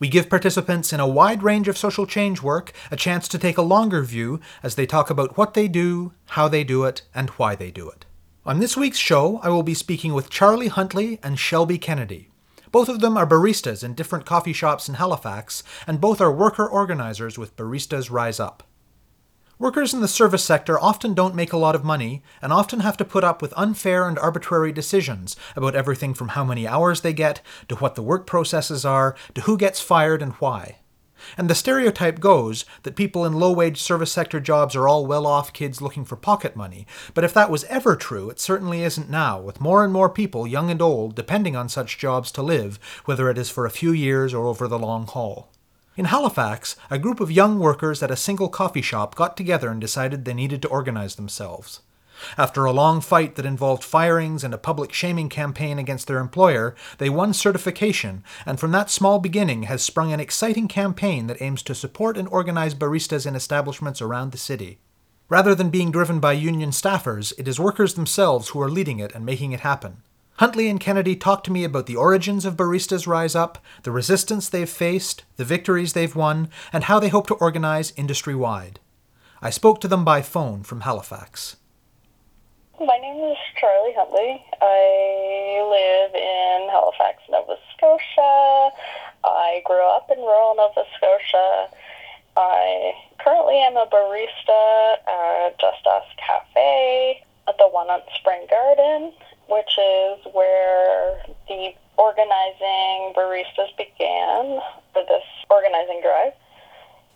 We give participants in a wide range of social change work a chance to take a longer view as they talk about what they do, how they do it, and why they do it. On this week's show, I will be speaking with Charlie Huntley and Shelby Kennedy. Both of them are baristas in different coffee shops in Halifax, and both are worker organizers with Baristas Rise Up. Workers in the service sector often don't make a lot of money and often have to put up with unfair and arbitrary decisions about everything from how many hours they get, to what the work processes are, to who gets fired and why. And the stereotype goes that people in low wage service sector jobs are all well off kids looking for pocket money, but if that was ever true, it certainly isn't now, with more and more people, young and old, depending on such jobs to live, whether it is for a few years or over the long haul. In Halifax, a group of young workers at a single coffee shop got together and decided they needed to organize themselves. After a long fight that involved firings and a public shaming campaign against their employer, they won certification, and from that small beginning has sprung an exciting campaign that aims to support and organize baristas in establishments around the city. Rather than being driven by union staffers, it is workers themselves who are leading it and making it happen. Huntley and Kennedy talked to me about the origins of Baristas Rise Up, the resistance they've faced, the victories they've won, and how they hope to organize industry wide. I spoke to them by phone from Halifax. My name is Charlie Huntley. I live in Halifax, Nova Scotia. I grew up in rural Nova Scotia. I currently am a barista at Just Us Cafe at the one on Spring Garden, which is where the organizing baristas began for this organizing drive.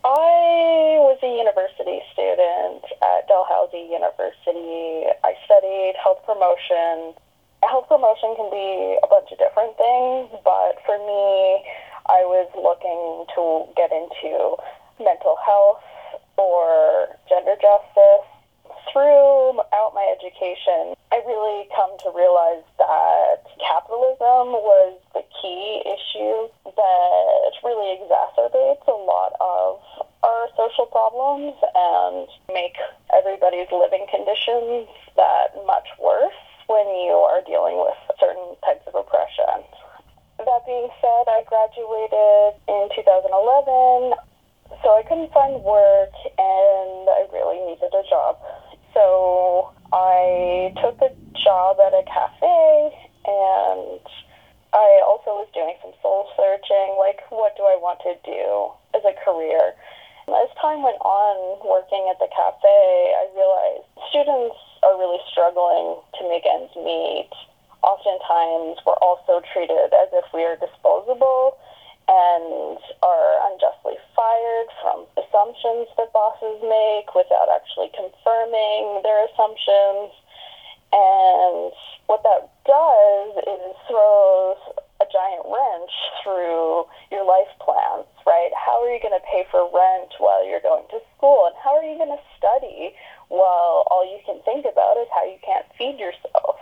I was a university student at Dalhousie University. I studied health promotion. Health promotion can be a bunch of different things, but for me, I was looking to get into mental health or gender justice. Throughout my education, really come to realize that capitalism was the key issue that really exacerbates a lot of our social problems and make everybody's living conditions that much worse when you are dealing with certain types of oppression. That being said, I graduated in 2011, so I couldn't find work and I really needed a job. So I took a job at a cafe and I also was doing some soul searching, like what do I want to do as a career. As time went on working at the cafe, I realized students are really struggling to make ends meet. Oftentimes, we're also treated as if we are disposable and are unjustly fired from assumptions that bosses make without actually confirming their assumptions. And what that does is throws a giant wrench through your life plans, right? How are you going to pay for rent while you're going to school? And how are you going to study while all you can think about is how you can't feed yourself?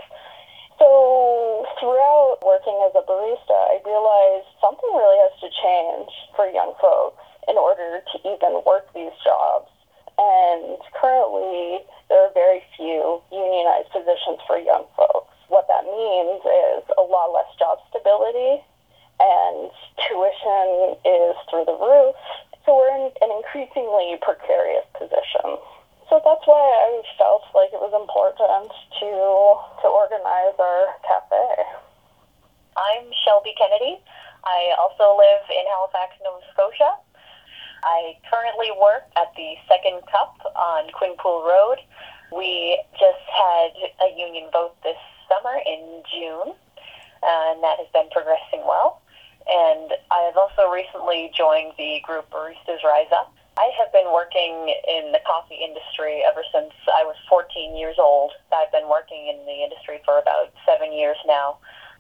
So, throughout working as a barista, I realized something really has to change for young folks in order to even work these jobs. And currently, there are very few unionized positions for young folks. What that means is a lot less job stability, and tuition is through the roof. So, we're in an increasingly precarious position. So that's why I felt like it was important to to organize our cafe. I'm Shelby Kennedy. I also live in Halifax, Nova Scotia. I currently work at the Second Cup on Quinpool Road. We just had a union vote this summer in June, and that has been progressing well. And I have also recently joined the group Baristas Rise Up. I have been working in the coffee industry ever since I was 14 years old. I've been working in the industry for about seven years now.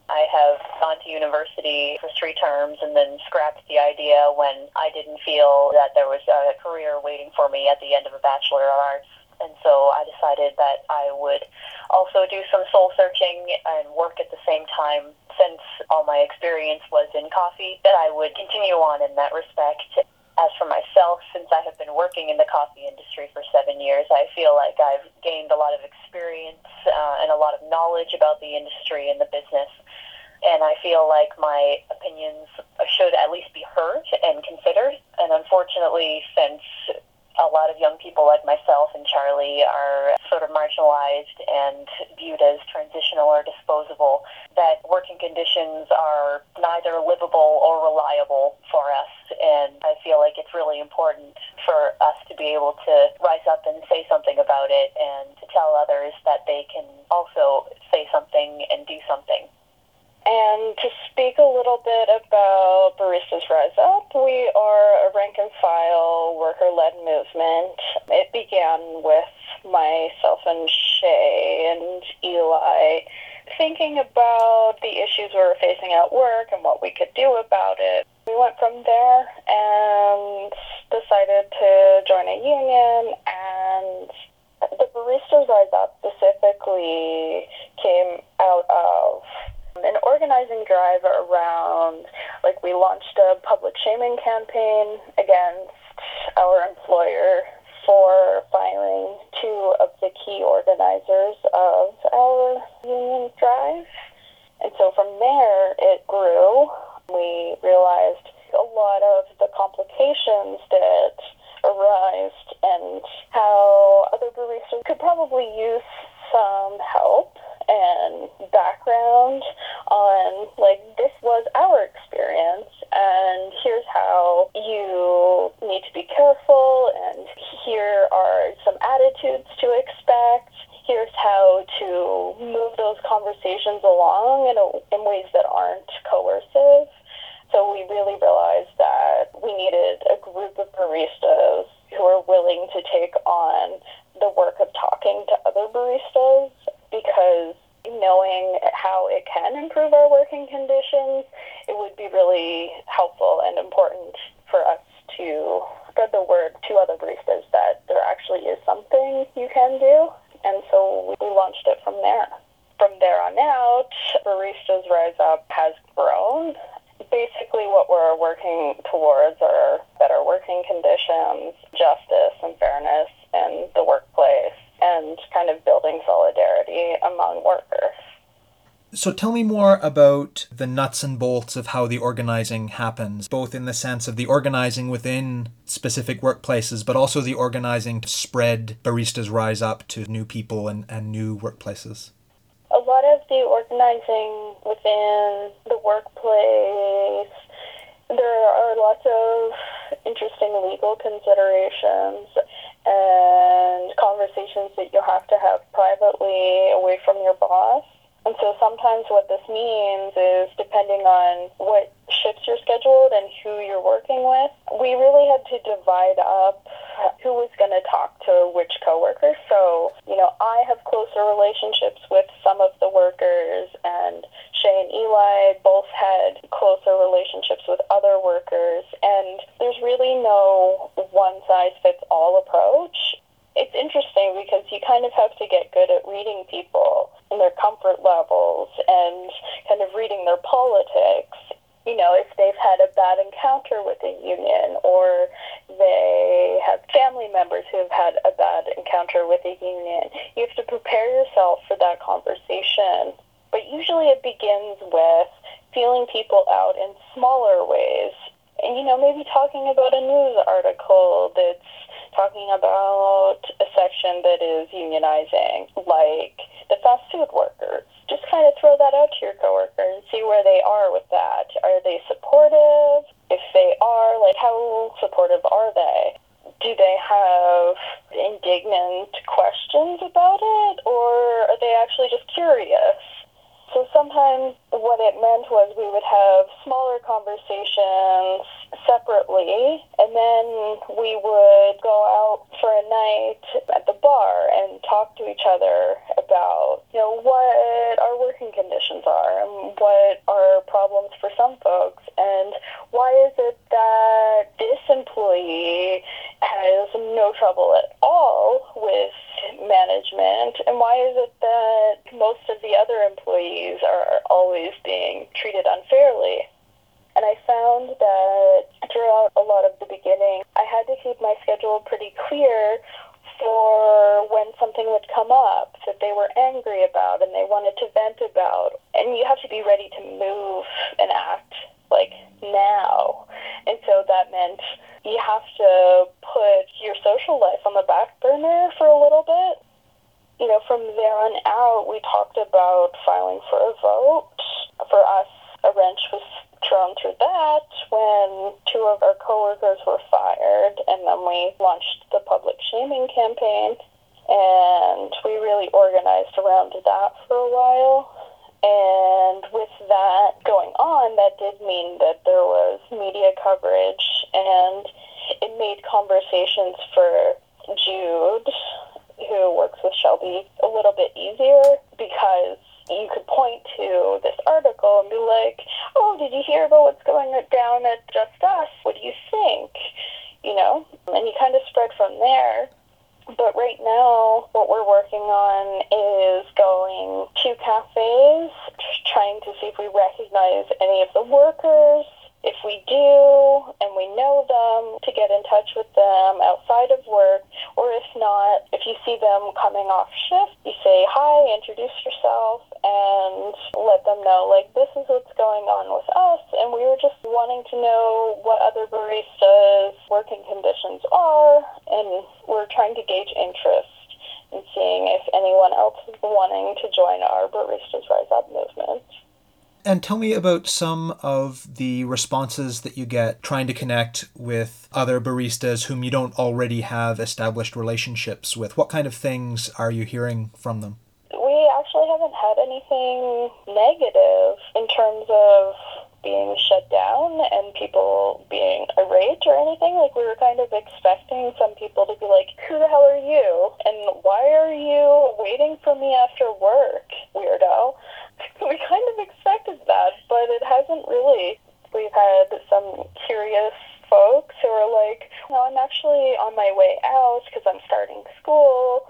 I have gone to university for three terms and then scrapped the idea when I didn't feel that there was a career waiting for me at the end of a Bachelor of Arts. And so I decided that I would also do some soul searching and work at the same time since all my experience was in coffee, that I would continue on in that respect. As for myself, since I have been working in the coffee industry for seven years, I feel like I've gained a lot of experience uh, and a lot of knowledge about the industry and the business. And I feel like my opinions should at least be heard and considered. And unfortunately, since a lot of young people like myself and Charlie are sort of marginalized and viewed as transitional or disposable, that working conditions are neither livable or reliable for us. And I feel like it's really important for us to be able to rise up and say something about it and to tell others that they can also say something and do something. And to speak a little bit about Baristas Rise Up, we are a rank and file worker led movement. It began with myself and Shay and Eli thinking about the issues we were facing at work and what we could do about it. We went from there and decided to join a union and the Baristas Rise Up specifically came out of an organizing drive around, like, we launched a public shaming campaign against our employer for firing two of the key organizers of our union drive. And so from there, it grew. We realized a lot of the complications that arise and how other baristas could probably use some help background on like this was our experience and here's how you need to be careful and here are some attitudes to expect here's how to move those conversations along in, a, in ways that aren't coercive so we really realized that we needed a group of baristas who are willing to take on the work of talking to other baristas because knowing how it can improve our working conditions, it would be really helpful and important for us to spread the word to other baristas that there actually is something you can do. And so we launched it from there. From there on out, Baristas Rise Up has grown. Basically, what we're working towards are better working conditions, justice, and fairness in the workplace and kind of building solidarity among workers. So tell me more about the nuts and bolts of how the organizing happens, both in the sense of the organizing within specific workplaces, but also the organizing to spread Baristas Rise Up to new people and, and new workplaces. A lot of the organizing within the workplace, there are lots of interesting legal considerations and conversations that you have to have privately away from your boss. And so sometimes what this means is depending on what shifts you're scheduled and who you're working with, we really had to divide up who was going to talk to which coworkers. So, you know, I have closer relationships with some of the workers and Shay and Eli both had closer relationships with other workers and there's really no one size fits all approach it's interesting because you kind of have to get good at reading people and their comfort levels and kind of reading their politics. You know, if they've had a bad encounter with a union or they have family members who have had a bad encounter with a union, you have to prepare yourself for that conversation. But usually it begins with feeling people out in smaller ways. And, you know, maybe talking about a news article that's talking about a section that is unionizing, like the fast food workers. Just kind of throw that out to your coworker and see where they are with that. Are they supportive? If they are, like, supportive are they? Do they have indignant questions about it, or are they actually just curious? So sometimes what it meant was we would have smaller conversations separately, and then we would go out for a night at the bar and talk to each other about, you know, what our working conditions are and what are problems for some folks, and why is it that this employee has no trouble at all with management, and why is it that most of the other employees are always being treated unfairly? And I found that throughout a lot of the beginning, I had to keep my schedule pretty clear for when something would come up that they were angry about and they wanted to vent about. And you have to be ready to move and act like now. And so that meant you have to put your social life on the back burner for a little bit. You know, from there on out, we talked about filing for a vote. For us, a wrench was thrown through that when two of our coworkers were fired, and then we launched the public shaming campaign, and we really organized around that for a while. And with that going on, that did mean that there was media coverage, and it made conversations for Jude, who works with Shelby, a little bit easier because you could point to this article and be like, oh, did you hear about what's going down at Just Us? What do you think? You know? And you kind of spread from there. But right now, what we're working on is going to cafes, trying to see if we recognize any of the workers. If we do, and we know them, to get in touch with them outside of work, or if not, if you see them coming off shift, you say hi, introduce yourself, and let them know, like, this is what's going on with us, and we were just wanting to know what other baristas' working conditions are, and we're trying to gauge interest and seeing if anyone else is wanting to join our Baristas Rise Up movement. And tell me about some of the responses that you get trying to connect with other baristas whom you don't already have established relationships with. What kind of things are you hearing from them? We actually haven't had anything negative in terms of being shut down and people being irate or anything. Like, we were kind of expecting some people to be like, Who the hell are you? And why are you waiting for me after work, weirdo? we kind of expected that, but it hasn't really. We've had some curious folks who are like, no, I'm actually on my way out because I'm starting school.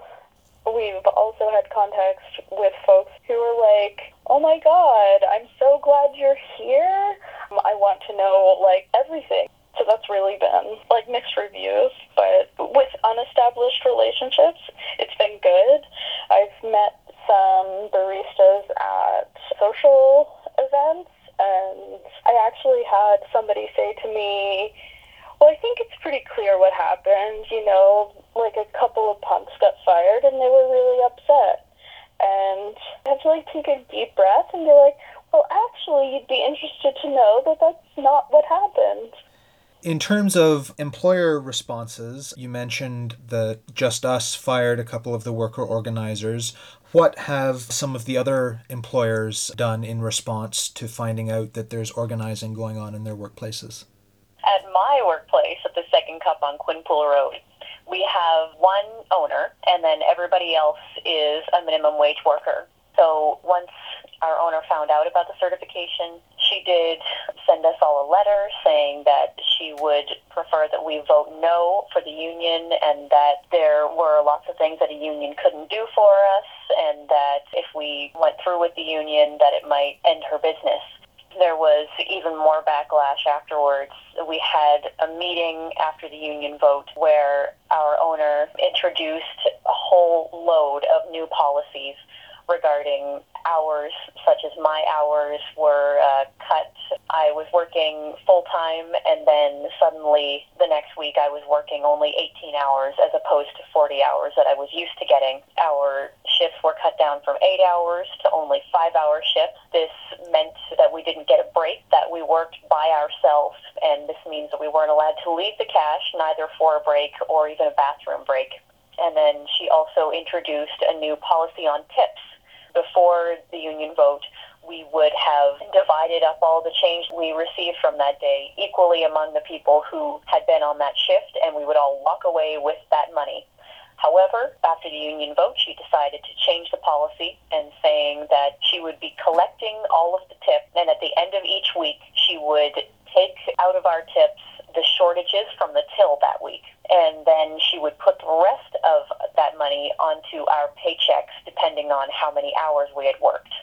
We've also had contacts with folks who are like, oh my god, I'm so glad you're here. Um, I want to know, like, everything. So that's really been like mixed reviews, but with unestablished relationships, it's been good. I've met some baristas at social events, and I actually had somebody say to me, Well, I think it's pretty clear what happened. You know, like a couple of punks got fired, and they were really upset. And I had to like take a deep breath and be like, Well, actually, you'd be interested to know that that's not what happened. In terms of employer responses, you mentioned that Just Us fired a couple of the worker organizers. What have some of the other employers done in response to finding out that there's organizing going on in their workplaces? At my workplace at the Second Cup on Quinpool Road, we have one owner, and then everybody else is a minimum wage worker. So once our owner found out about the certification, she did send us all a letter saying that she would prefer that we vote no for the union and that there were lots of things that a union couldn't do for us and that if we went through with the union that it might end her business. There was even more backlash afterwards. We had a meeting after the union vote where our owner introduced a whole load of new policies regarding hours, such as my hours were uh, cut. I was working full time, and then suddenly the next week I was working only 18 hours as opposed to 40 hours that I was used to getting. Our shifts were cut down from eight hours to only five hour shifts. This meant that we didn't get a break, that we worked by ourselves, and this means that we weren't allowed to leave the cash, neither for a break or even a bathroom break. And then she also introduced a new policy on tips before the union vote, we would have divided up all the change we received from that day equally among the people who had been on that shift, and we would all walk away with that money. However, after the union vote, she decided to change the policy and saying that she would be collecting all of the tips, and at the end of each week, she would take out of our tips the shortages from the till that week. And then she would put the rest of that money onto our paychecks depending on how many hours we had worked.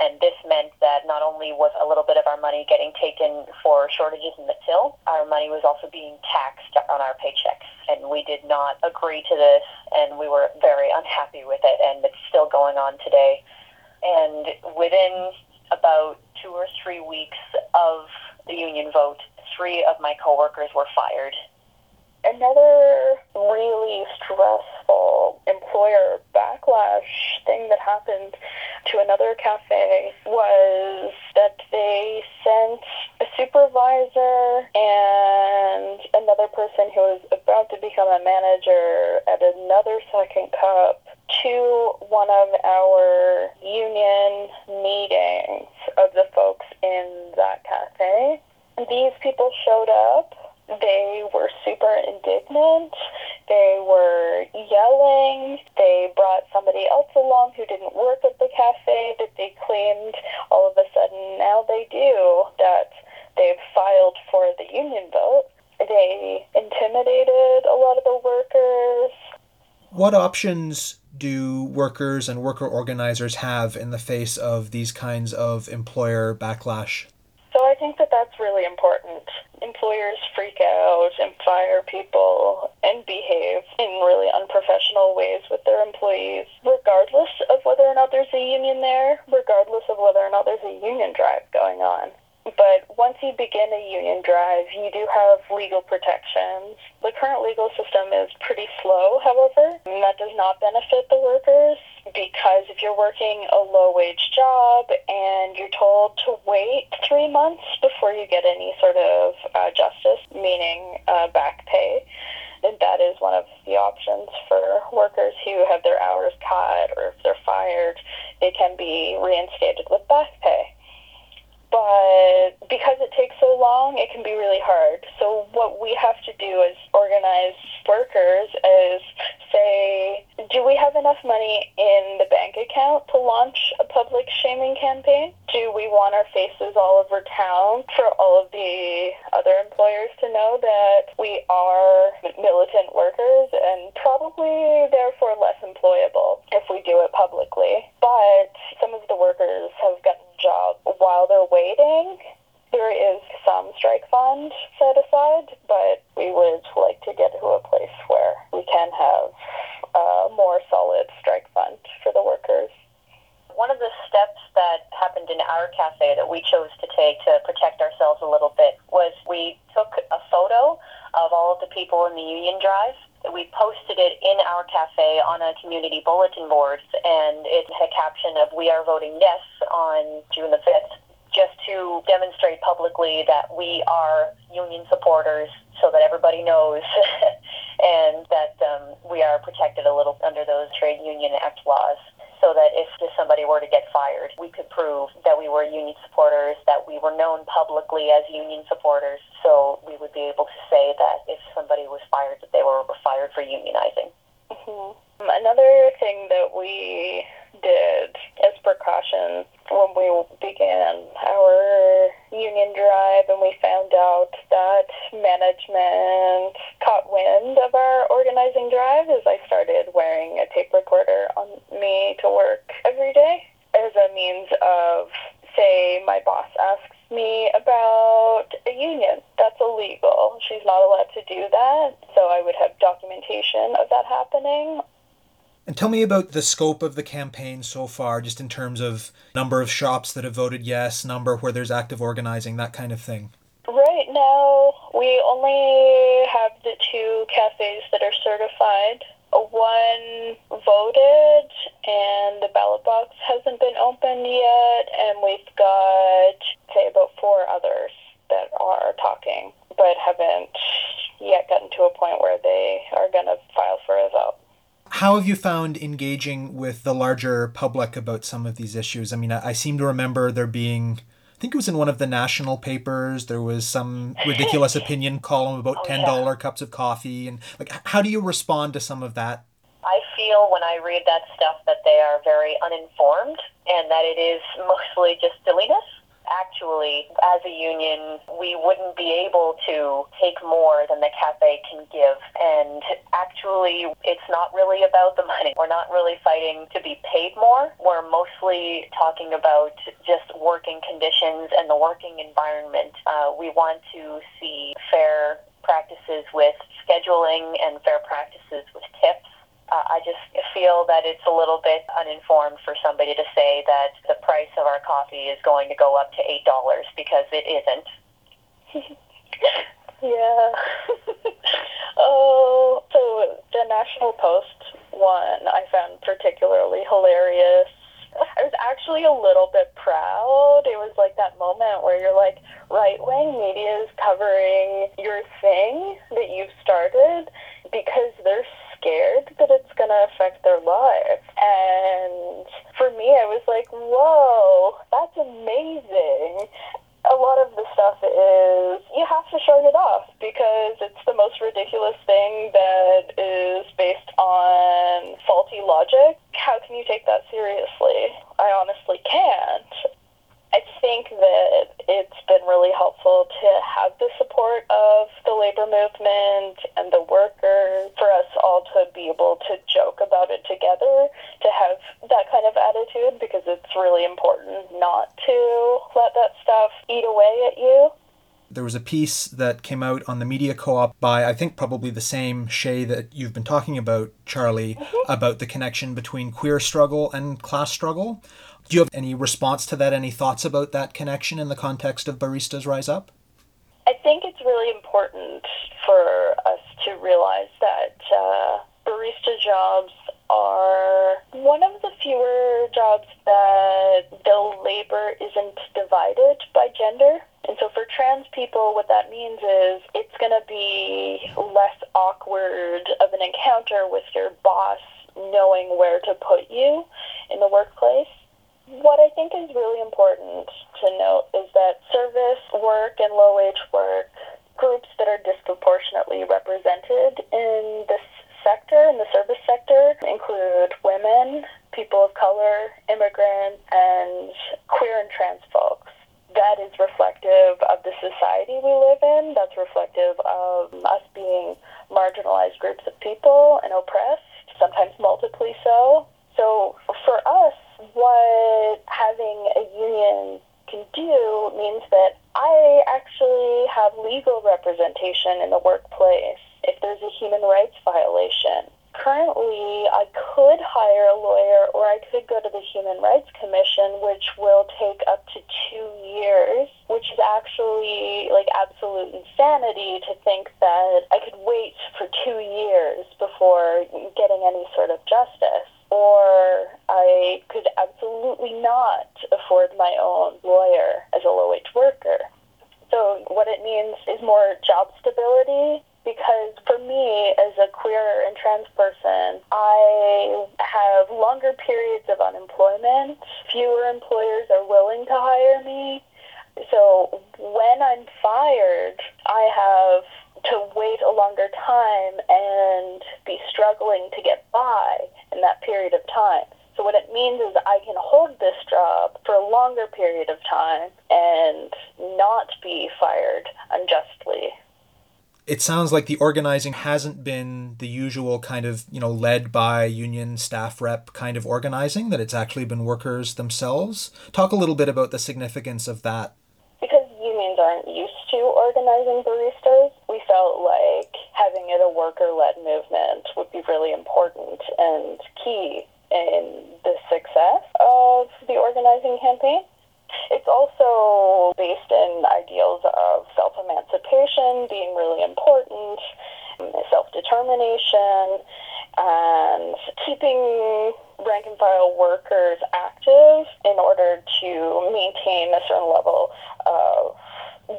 And this meant that not only was a little bit of our money getting taken for shortages in the till, our money was also being taxed on our paychecks. And we did not agree to this, and we were very unhappy with it, and it's still going on today. And within about two or three weeks of the union vote, three of my coworkers were fired. Another really stressful employer backlash thing that happened to another cafe was that they sent a supervisor and another person who was about to become a manager at another second cup to one of our union meetings of the folks in that cafe. These people showed up they were super indignant. They were yelling. They brought somebody else along who didn't work at the cafe that they claimed all of a sudden now they do that they've filed for the union vote. They intimidated a lot of the workers. What options do workers and worker organizers have in the face of these kinds of employer backlash? So I think that that's really important. Employers freak out and fire people and behave in really unprofessional ways with their employees, regardless of whether or not there's a union there, regardless of whether or not there's a union drive going on. But once you begin a union drive, you do have legal protections. The current legal system is pretty slow, however, and that does not benefit the workers because if you're working a low wage job and you're told to wait three months before you get any sort of uh, justice, meaning uh, back pay, then that is one of the options for workers who have their hours cut or if they're fired, they can be reinstated with back pay but because it takes so long, it can be really hard. So what we have to do as organized workers is say, do we have enough money in the bank account to launch a public shaming campaign? Do we want our faces all over town for all of the other employers to know that we are militant workers and probably therefore less employable if we do it publicly? But some of the workers have gotten job while they're waiting. There is some strike fund set aside, but we would like to get to a place where we can have a more solid strike fund for the workers. One of the steps that happened in our cafe that we chose to take to protect ourselves a little bit was we took a photo of all of the people in the union drive we posted it in our cafe on a community bulletin board, and it had a caption of "We are voting yes" on June the fifth, just to demonstrate publicly that we are union supporters, so that everybody knows, and that um, we are protected a little under those trade union act laws so that if somebody were to get fired, we could prove that we were union supporters, that we were known publicly as union supporters, so we would be able to say that if somebody was fired, that they were fired for unionizing. Mm-hmm. Another thing that we did as precaution when we began our union drive and we found out that management caught wind of our organizing drive is I started wearing a tape recorder on me to work every day as a means of say my boss asks me about a union. That's illegal. She's not allowed to do that. So I would have documentation of that happening. And tell me about the scope of the campaign so far, just in terms of number of shops that have voted yes, number where there's active organizing, that kind of thing. Right now, we only have the two cafes that are certified. One voted, and the ballot box hasn't been opened yet, and we've got, say, about four others that are talking, but haven't yet gotten to a point where they are going to file for a vote How have you found engaging with the larger public about some of these issues? I mean, I, I seem to remember there being, I think it was in one of the national papers, there was some ridiculous opinion column about $10 cups of coffee. And like, how do you respond to some of that? I feel when I read that stuff that they are very uninformed and that it is mostly just silliness. Actually, as a union, we wouldn't be able to take more than the cafe can give. And actually, it's not really about the money. We're not really fighting to be paid more. We're mostly talking about just working conditions and the working environment. Uh, we want to see fair practices with scheduling and fair practices with tips. Uh, I just feel that it's a little bit uninformed for somebody to say that the price of our coffee is going to go up to $8 because it isn't. Yeah. oh, so the National Post one I found particularly hilarious. I was actually a little bit proud. It was like that moment where you're like, right wing media is covering your thing that you've started because they're scared that it's going to affect their lives. And for me, I was like, whoa, that's amazing a lot of the stuff is you have to shut it off because it's the most ridiculous thing that is based on faulty logic. How can you take that seriously? I honestly can't. I think that it's been really helpful to have the support of the labor movement and the workers for us all to be able to joke about it together, to have that kind of attitude because it's really important not to let that stuff eat away at you. There was a piece that came out on the Media Co op by, I think, probably the same Shay that you've been talking about, Charlie, about the connection between queer struggle and class struggle. Do you have any response to that? Any thoughts about that connection in the context of Baristas Rise Up? I think it's really important for us to realize that uh, barista jobs are one of the fewer jobs that the labor isn't divided by gender. And so for trans people, what that means is it's going to be less awkward of an encounter with your boss knowing where to put you in the workplace. What I think is really important to note is that service work and low wage work, groups that are disproportionately represented in this sector, in the service sector, include women, people of color, immigrants, and queer and trans folks. That is reflective of the society we live in. That's reflective of us being marginalized groups of people and oppressed, sometimes multiply so. So for us, what having a union can do means that I actually have legal representation in the workplace if there's a human rights violation. Currently, I could hire a lawyer or I could go to the Human Rights Commission, which will take up to two years, which is actually like absolute insanity to think that I could wait for two years before getting any sort of justice or I could absolutely not afford my own lawyer as a low wage worker. So, what it means is more job stability because for me, as a queer and trans person, I have longer periods of unemployment. Fewer employers are willing to hire me. So, when I'm fired, I have to wait a longer time and be struggling to get by in that period of time. So what it means is I can hold this job for a longer period of time and not be fired unjustly. It sounds like the organizing hasn't been the usual kind of, you know, led by union staff rep kind of organizing, that it's actually been workers themselves. Talk a little bit about the significance of that. Because unions aren't used to organizing baristas, we felt like having it a worker led movement would be really important and key in the success of the organizing campaign. It's also based in ideals of self emancipation being really important, self determination, and keeping rank workers active in order to maintain a certain level of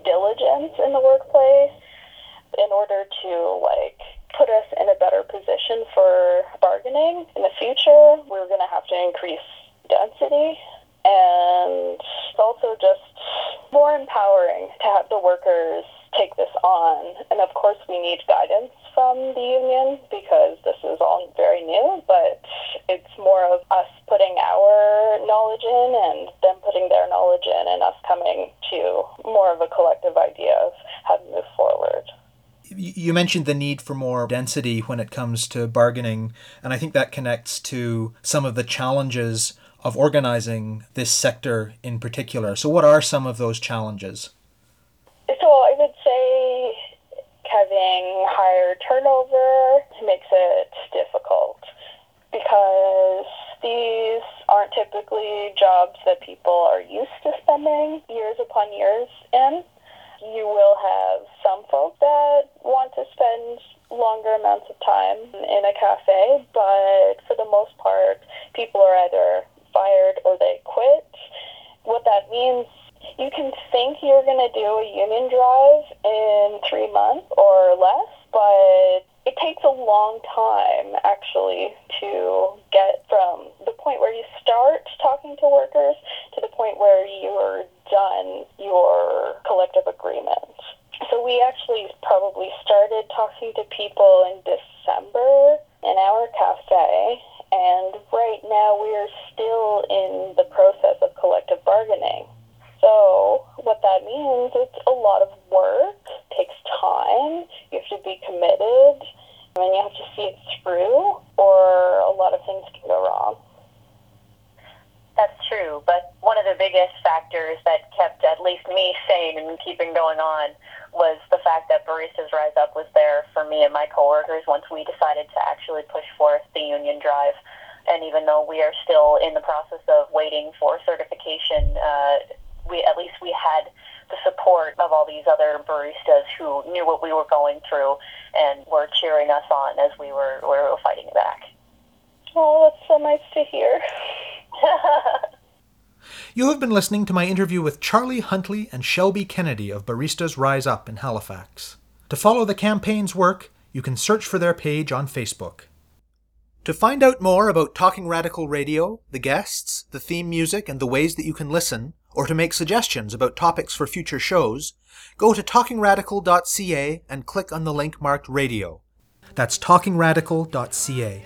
diligence in the workplace in order to like put us in a better position for bargaining in the future. We're going to have to increase density and it's also just more empowering to have the workers take this on. And of course, we need guidance from the union because this is all very new, but it's more of us putting our knowledge in and them putting their knowledge in and us coming to more of a collective idea of how to move forward. You mentioned the need for more density when it comes to bargaining, and I think that connects to some of the challenges of organizing this sector in particular. So, what are some of those challenges? So, I would say having higher turnover makes it difficult because these aren't typically jobs that people are used to spending years upon years in. You will have some folk that want to spend longer amounts of time in a cafe, but for the most part, people are either fired or they quit. What that means, you can think you're going to do a union drive in three months or less, but it takes a long time actually to get from the point where you start talking to workers to the point where you're done your collective agreement. So we actually probably started talking to people in December in our cafe and right now we are still in the process of collective bargaining. So what that means, it's a lot of work, takes time, you have to be committed, and you have to see it through, or a lot of things can go wrong. That's true, but one of the biggest factors that kept at least me sane and keeping going on was the fact that Baristas Rise Up was there for me and my coworkers once we decided to actually push forth the union drive. And even though we are still in the process of waiting for certification, uh, we at least we had the support of all these other baristas who knew what we were going through and were cheering us on as we were we were fighting back. Oh, that's so nice to hear. You have been listening to my interview with Charlie Huntley and Shelby Kennedy of Baristas Rise Up in Halifax. To follow the campaign's work, you can search for their page on Facebook. To find out more about Talking Radical Radio, the guests, the theme music, and the ways that you can listen, or to make suggestions about topics for future shows, go to talkingradical.ca and click on the link marked radio. That's talkingradical.ca.